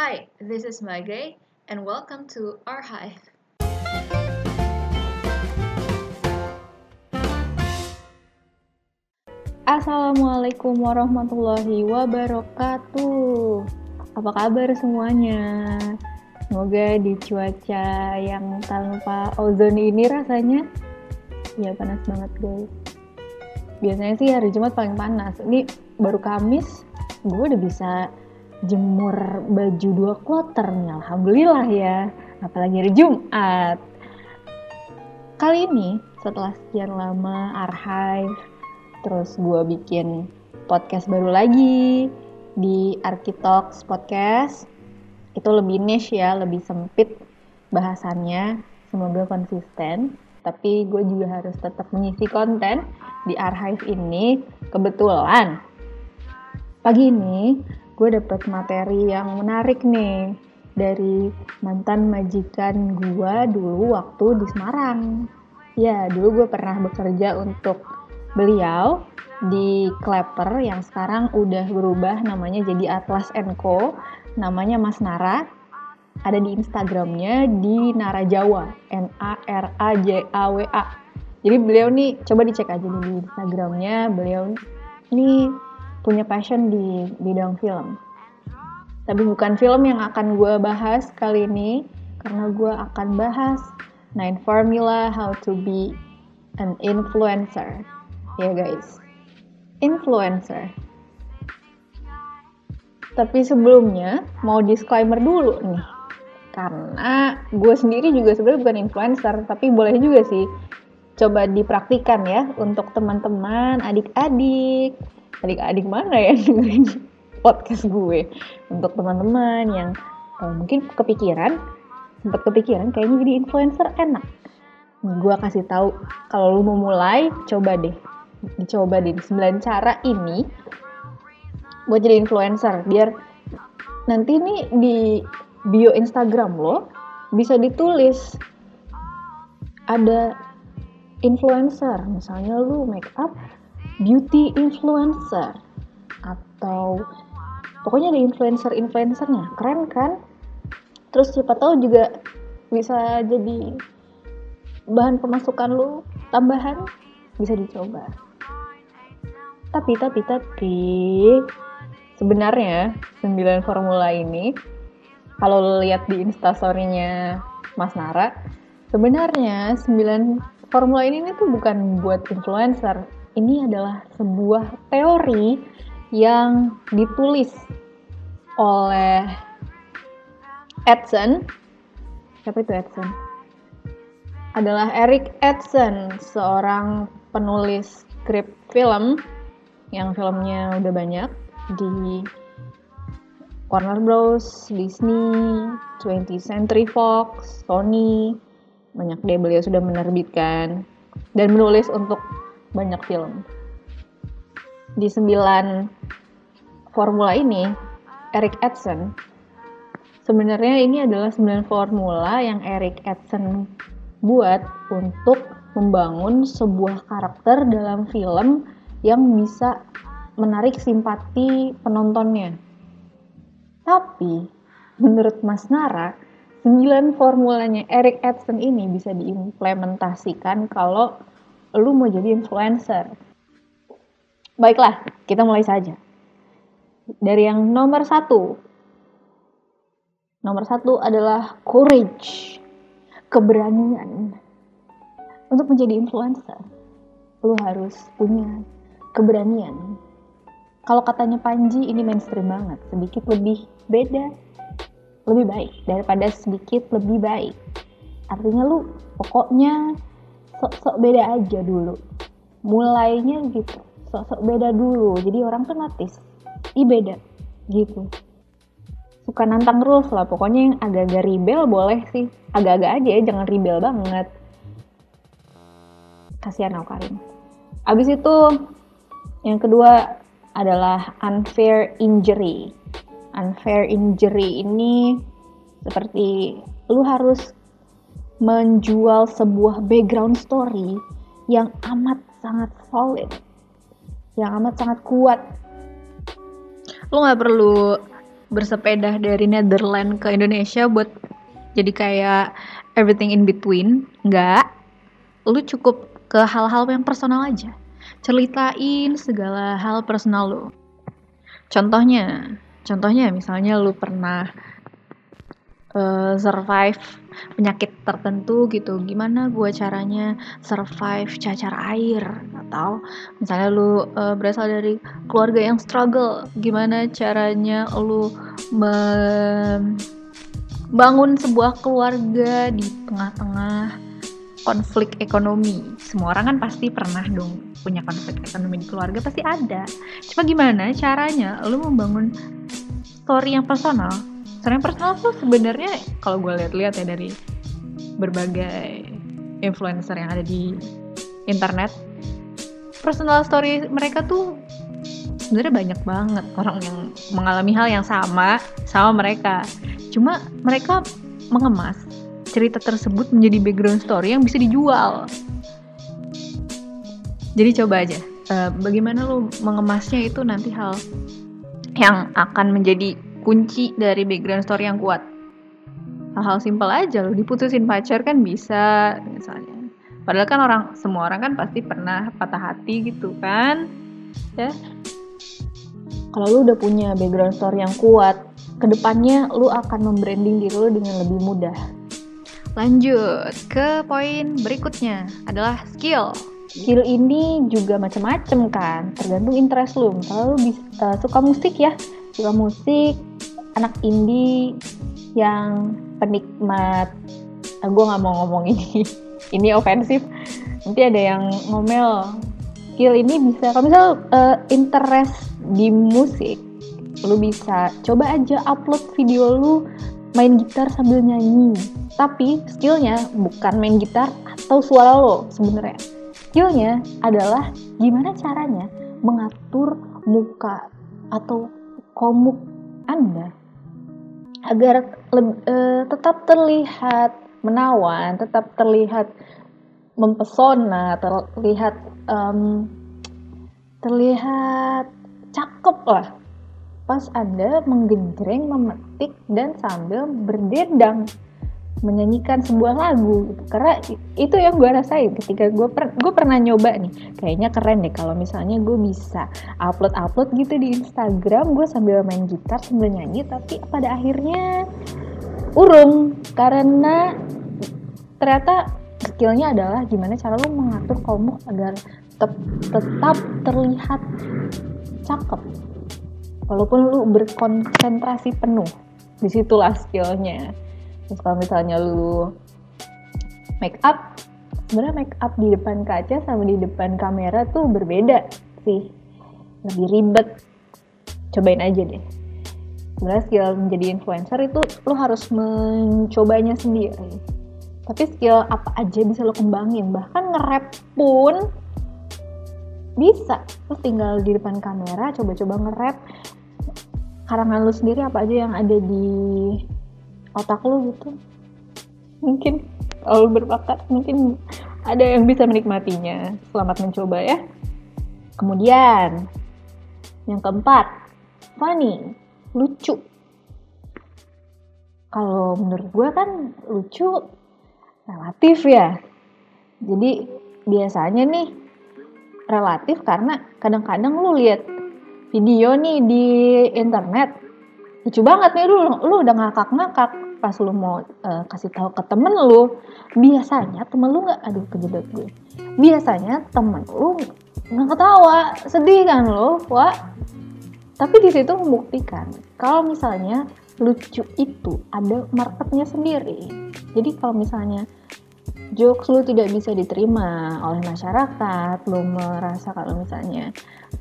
Hi, this is Maggie, and welcome to our hive. Assalamualaikum warahmatullahi wabarakatuh. Apa kabar semuanya? Semoga di cuaca yang tanpa ozon ini rasanya ya panas banget guys. Biasanya sih hari Jumat paling panas. Ini baru Kamis, gue udah bisa jemur baju dua kloter nih. Alhamdulillah ya. Apalagi hari Jumat. Kali ini setelah sekian lama archive, terus gue bikin podcast baru lagi di Arkitalks Podcast. Itu lebih niche ya, lebih sempit bahasannya. Semoga konsisten. Tapi gue juga harus tetap mengisi konten di archive ini. Kebetulan pagi ini gue dapet materi yang menarik nih dari mantan majikan gue dulu waktu di Semarang. Ya, dulu gue pernah bekerja untuk beliau di Klepper yang sekarang udah berubah namanya jadi Atlas Co. Namanya Mas Nara. Ada di Instagramnya di Nara Jawa. N A R A J A W A. Jadi beliau nih coba dicek aja di Instagramnya. Beliau nih punya passion di bidang film. Tapi bukan film yang akan gue bahas kali ini, karena gue akan bahas 9 formula how to be an influencer. Ya guys, influencer. Tapi sebelumnya mau disclaimer dulu nih. Karena gue sendiri juga sebenarnya bukan influencer, tapi boleh juga sih coba dipraktikan ya untuk teman-teman, adik-adik. Adik-adik mana ya dengerin podcast gue? Untuk teman-teman yang uh, mungkin kepikiran sempat kepikiran kayaknya jadi influencer enak. Gue kasih tahu kalau lu mau mulai coba deh. Dicoba deh 9 cara ini buat jadi influencer biar nanti nih di bio Instagram lo bisa ditulis ada influencer. Misalnya lu make up beauty influencer. Atau pokoknya ada influencer-influencernya. Keren kan? Terus siapa tahu juga bisa jadi bahan pemasukan lu tambahan bisa dicoba. Tapi tapi tapi sebenarnya 9 formula ini kalau lihat di instastorynya Mas Nara sebenarnya 9 formula ini tuh bukan buat influencer ini adalah sebuah teori yang ditulis oleh Edson. Siapa itu Edson? Adalah Eric Edson seorang penulis skrip film yang filmnya udah banyak di Warner Bros, Disney, 20th Century Fox, Sony, banyak deh beliau sudah menerbitkan dan menulis untuk banyak film. Di sembilan formula ini, Eric Edson sebenarnya ini adalah 9 formula yang Eric Edson buat untuk membangun sebuah karakter dalam film yang bisa menarik simpati penontonnya. Tapi menurut Mas Nara, 9 formulanya Eric Edson ini bisa diimplementasikan kalau lu mau jadi influencer. Baiklah, kita mulai saja. Dari yang nomor satu. Nomor satu adalah courage. Keberanian. Untuk menjadi influencer, lu harus punya keberanian. Kalau katanya Panji, ini mainstream banget. Sedikit lebih beda, lebih baik. Daripada sedikit lebih baik. Artinya lu pokoknya sok-sok beda aja dulu. Mulainya gitu. Sok-sok beda dulu. Jadi orang tuh notice. Ih beda. Gitu. Suka nantang rules lah. Pokoknya yang agak-agak rebel boleh sih. Agak-agak aja ya. Jangan rebel banget. Kasihan aku Karim. Abis itu yang kedua adalah unfair injury. Unfair injury ini seperti lu harus menjual sebuah background story yang amat sangat solid, yang amat sangat kuat. Lu nggak perlu bersepeda dari Netherlands ke Indonesia buat jadi kayak everything in between. Enggak lu cukup ke hal-hal yang personal aja. Ceritain segala hal personal lu. Contohnya contohnya misalnya lu pernah uh, survive penyakit tertentu gitu. Gimana gue caranya survive cacar air? Atau misalnya lu uh, berasal dari keluarga yang struggle gimana caranya lu membangun sebuah keluarga di tengah-tengah konflik ekonomi? Semua orang kan pasti pernah dong punya konflik ekonomi di keluarga pasti ada. Cuma gimana caranya lu membangun story yang personal Serangan personal tuh sebenarnya kalau gue lihat-lihat ya dari berbagai influencer yang ada di internet, personal story mereka tuh sebenarnya banyak banget orang yang mengalami hal yang sama sama mereka. Cuma mereka mengemas cerita tersebut menjadi background story yang bisa dijual. Jadi coba aja, uh, bagaimana lo mengemasnya itu nanti hal yang akan menjadi kunci dari background story yang kuat. Hal-hal simpel aja loh diputusin pacar kan bisa misalnya. Padahal kan orang semua orang kan pasti pernah patah hati gitu kan ya. Kalau lu udah punya background story yang kuat ke depannya lu akan membranding diri lu dengan lebih mudah. Lanjut ke poin berikutnya adalah skill. Skill ini juga macam-macam kan tergantung interest lu. Misalnya lu bisa, uh, suka musik ya suka musik anak indie yang penikmat. Ah, gue nggak mau ngomong ini. Ini ofensif nanti ada yang ngomel. Skill ini bisa kalau misal uh, interest di musik lu bisa coba aja upload video lu main gitar sambil nyanyi. Tapi skillnya bukan main gitar atau suara lo sebenarnya. Skillnya adalah gimana caranya mengatur muka atau komuk anda agar uh, tetap terlihat menawan, tetap terlihat mempesona, terlihat um, terlihat cakep lah. Pas Anda menggenjreng, memetik dan sambil berdendang menyanyikan sebuah lagu gitu. karena itu yang gue rasain ketika gue per gue pernah nyoba nih. Kayaknya keren deh kalau misalnya gue bisa upload upload gitu di Instagram gue sambil main gitar sambil nyanyi tapi pada akhirnya urung. Karena ternyata skillnya adalah gimana cara lo mengatur kamu agar tetap tetap terlihat cakep. Walaupun lu berkonsentrasi penuh di situlah skillnya terus kalau misalnya lu make up sebenarnya make up di depan kaca sama di depan kamera tuh berbeda sih. Lebih ribet. Cobain aja deh. Sebenarnya skill menjadi influencer itu lo harus mencobanya sendiri. Tapi skill apa aja bisa lo kembangin? Bahkan nge-rap pun bisa. Lo tinggal di depan kamera coba-coba nge-rap. Karangan lo sendiri apa aja yang ada di otak lu gitu. Mungkin kalau berbakat mungkin ada yang bisa menikmatinya. Selamat mencoba ya. Kemudian yang keempat funny lucu. Kalau menurut gue kan lucu relatif ya. Jadi biasanya nih relatif karena kadang-kadang lu lihat video nih di internet lucu banget nih lu lu udah ngakak-ngakak pas lu mau uh, kasih tahu ke temen lu biasanya temen lu nggak aduh kejedot gue. Biasanya temen lu nggak ketawa sedih kan lu wah tapi di situ membuktikan kalau misalnya lucu itu ada marketnya sendiri. Jadi kalau misalnya jokes lu tidak bisa diterima oleh masyarakat lu merasa kalau misalnya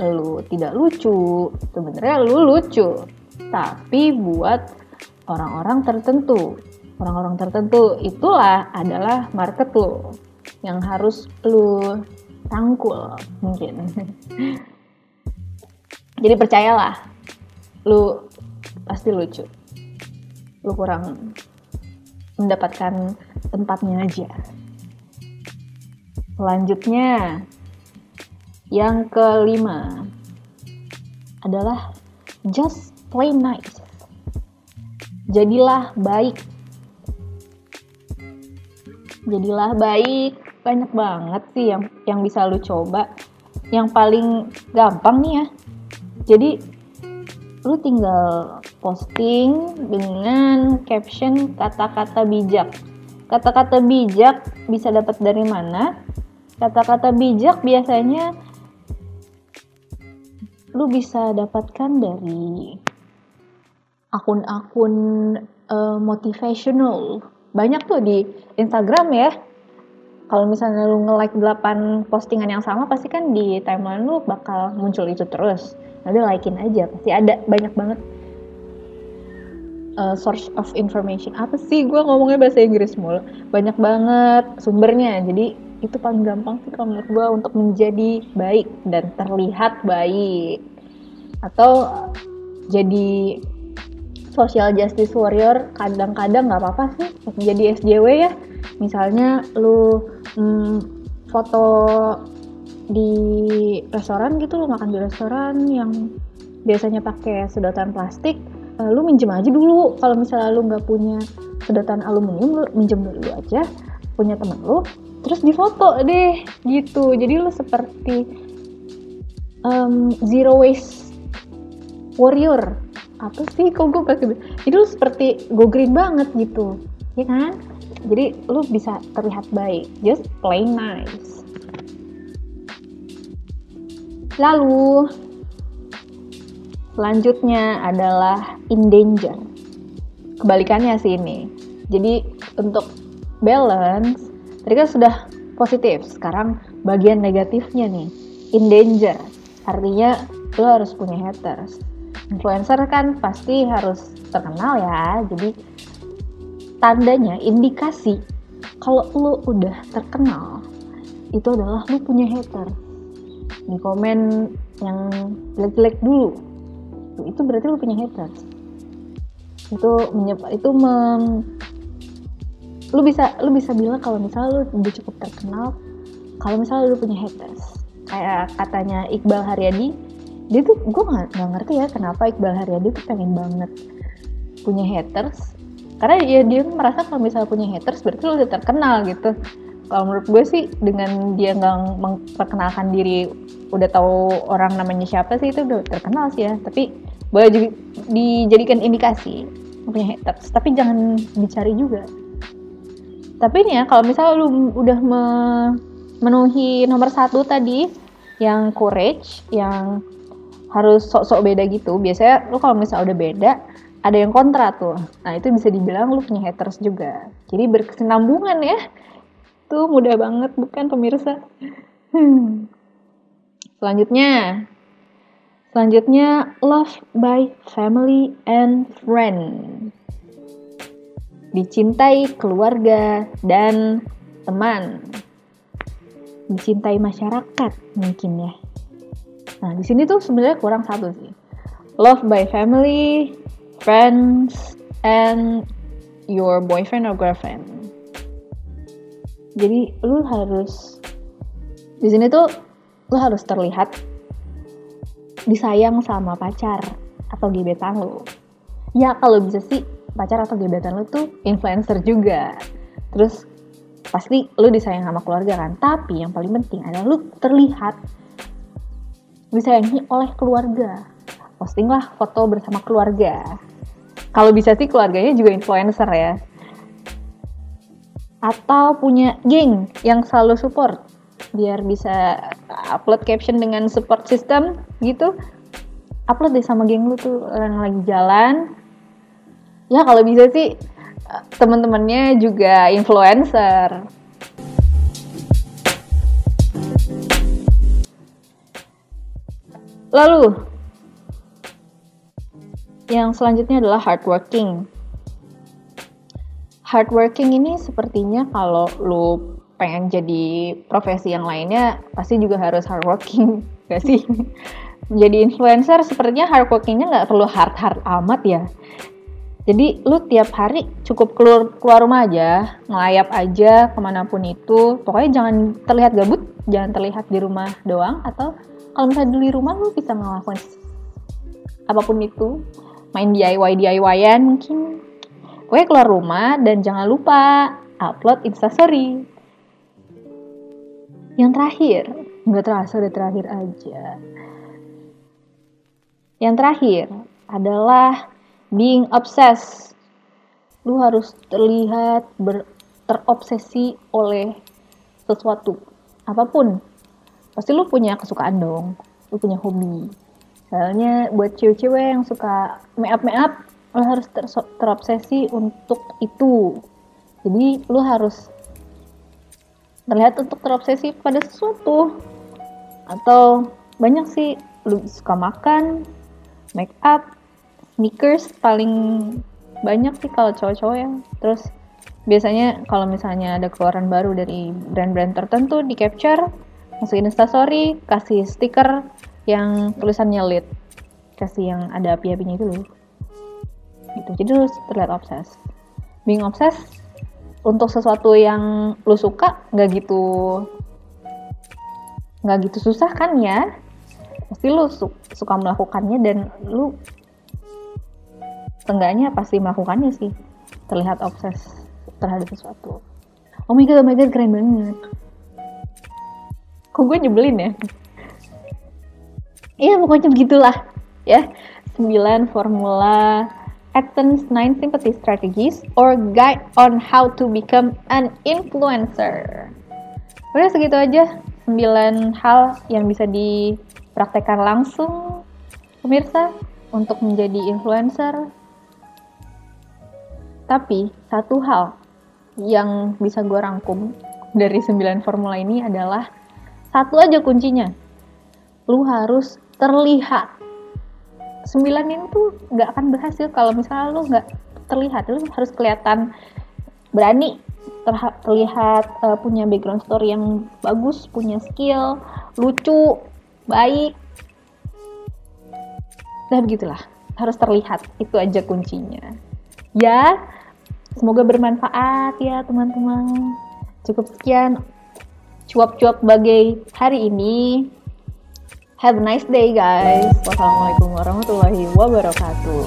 lu tidak lucu sebenarnya lu lucu. Tapi buat orang-orang tertentu. Orang-orang tertentu itulah adalah market lo yang harus lu tangkul mungkin. Jadi percayalah, lu pasti lucu. Lu kurang mendapatkan tempatnya aja. Selanjutnya, yang kelima adalah just play nice. Jadilah baik. Jadilah baik. Banyak banget sih yang yang bisa lu coba. Yang paling gampang nih ya. Jadi lu tinggal posting dengan caption kata-kata bijak. Kata-kata bijak bisa dapat dari mana? Kata-kata bijak biasanya lu bisa dapatkan dari akun-akun uh, motivational. Banyak tuh di Instagram ya. Kalau misalnya lu nge-like 8 postingan yang sama pasti kan di timeline lu bakal muncul itu terus. Nanti likein aja pasti ada. Banyak banget. Uh, source of information. Apa sih? Gue ngomongnya bahasa Inggris mulu. Banyak banget sumbernya. Jadi itu paling gampang sih kalau menurut gue untuk menjadi baik dan terlihat baik. Atau jadi social justice warrior kadang-kadang nggak apa-apa sih menjadi SJW ya. Misalnya lu hmm, foto di restoran gitu lu makan di restoran yang biasanya pakai sedotan plastik uh, lu minjem aja dulu. Kalau misalnya lu nggak punya sedotan aluminium lu minjem dulu aja punya temen lu terus difoto deh gitu. Jadi lu seperti um, zero waste warrior apa sih? Kok gue pakai jadi lu seperti go green banget gitu ya kan? Jadi lu bisa terlihat baik just plain nice. Lalu selanjutnya adalah in danger kebalikannya sih ini. Jadi untuk balance Tadi kan sudah positif, sekarang bagian negatifnya nih, in danger. Artinya lo harus punya haters. Influencer kan pasti harus terkenal ya, jadi tandanya, indikasi kalau lo udah terkenal, itu adalah lo punya hater. Di komen yang jelek-jelek dulu, itu berarti lo punya haters. Itu itu mem lu bisa lu bisa bilang kalau misalnya lu udah cukup terkenal kalau misalnya lu punya haters kayak katanya Iqbal Haryadi dia tuh gue nggak ngerti ya kenapa Iqbal Haryadi tuh pengen banget punya haters. Karena ya dia merasa kalau misalnya punya haters berarti lu udah terkenal gitu. Kalau menurut gue sih dengan dia nggak memperkenalkan diri udah tahu orang namanya siapa sih itu udah terkenal sih ya. Tapi boleh juga dijadikan indikasi punya haters. Tapi jangan dicari juga. Tapi ini ya kalau misalnya lu udah memenuhi nomor satu tadi yang courage yang harus sok-sok beda gitu. Biasanya lu kalau misalnya udah beda ada yang kontra tuh. Nah itu bisa dibilang lu punya haters juga. Jadi berkesinambungan ya. Tuh mudah banget bukan pemirsa. Hmm. selanjutnya. Selanjutnya love by family and friends dicintai keluarga dan teman, dicintai masyarakat mungkin ya. Nah di sini tuh sebenarnya kurang satu sih, love by family, friends, and your boyfriend or girlfriend. Jadi lu harus di sini tuh lu harus terlihat disayang sama pacar atau gebetan lu. Ya kalau bisa sih pacar atau gebetan lu tuh influencer juga terus pasti lu disayang sama keluarga kan tapi yang paling penting adalah lu terlihat disayangi oleh keluarga. Postinglah foto bersama keluarga. Kalau bisa sih keluarganya juga influencer ya. Atau punya geng yang selalu support. Biar bisa upload caption dengan support system gitu. Upload deh sama geng lu tuh orang lagi jalan. Ya kalau bisa sih teman-temannya juga influencer lalu yang selanjutnya adalah hardworking hardworking ini sepertinya kalau lu pengen jadi profesi yang lainnya pasti juga harus hardworking gak sih menjadi influencer sepertinya hardworkingnya nggak perlu hard hard amat ya jadi lu tiap hari cukup keluar keluar rumah aja, ngelayap aja ke mana pun itu. Pokoknya jangan terlihat gabut, jangan terlihat di rumah doang. Atau kalau misalnya di rumah lu bisa ngelakuin apa pun itu, main DIY DIY-an mungkin Pokoknya keluar rumah dan jangan lupa upload instastory. Yang terakhir, nggak terasa udah terakhir aja. Yang terakhir adalah being obsessed. Lu harus terlihat ber, terobsesi oleh sesuatu, apa pun. Pasti lu punya kesukaan dong, lu punya hobi. Misalnya buat cewek-cewek yang suka make-up-make-up, lo harus ter terobsesi untuk itu. Jadi lo harus terlihat untuk terobsesi pada sesuatu. Atau banyak sih lu suka makan make up sneakers paling banyak sih kalau cowok-cowok ya terus biasanya kalau misalnya ada keluaran baru dari brand-brand tertentu di capture masukin instastory kasih stiker yang tulisannya lit. Kasih yang ada api-apinya itu loh. Gitu. Jadi lu terlihat obses. Being obses untuk sesuatu yang lu suka nggak gitu nggak gitu susah kan ya? Pasti lu su suka melakukannya dan lu tengganya pasti melakukannya sih. Terlihat obses terhadap sesuatu. Oh my god oh my god keren banget kok gue nyebelin ya iya pokoknya begitulah ya 9 formula Athens 9 Sympathy Strategies or Guide on How to Become an Influencer. Udah segitu aja 9 hal yang bisa dipraktekkan langsung pemirsa untuk menjadi influencer. Tapi satu hal yang bisa gue rangkum dari 9 formula ini adalah satu aja kuncinya. Lu harus terlihat. Sembilan ini tuh nggak akan berhasil kalau misalnya lu nggak terlihat. Lu harus kelihatan berani terlihat uh, punya background story yang bagus punya skill lucu baik. Nah begitulah. Harus terlihat. Itu aja kuncinya. Ya semoga bermanfaat ya teman-teman. Cukup sekian cuap-cuap bagai hari ini Have a nice day guys. Wassalamualaikum warahmatullahi wabarakatuh.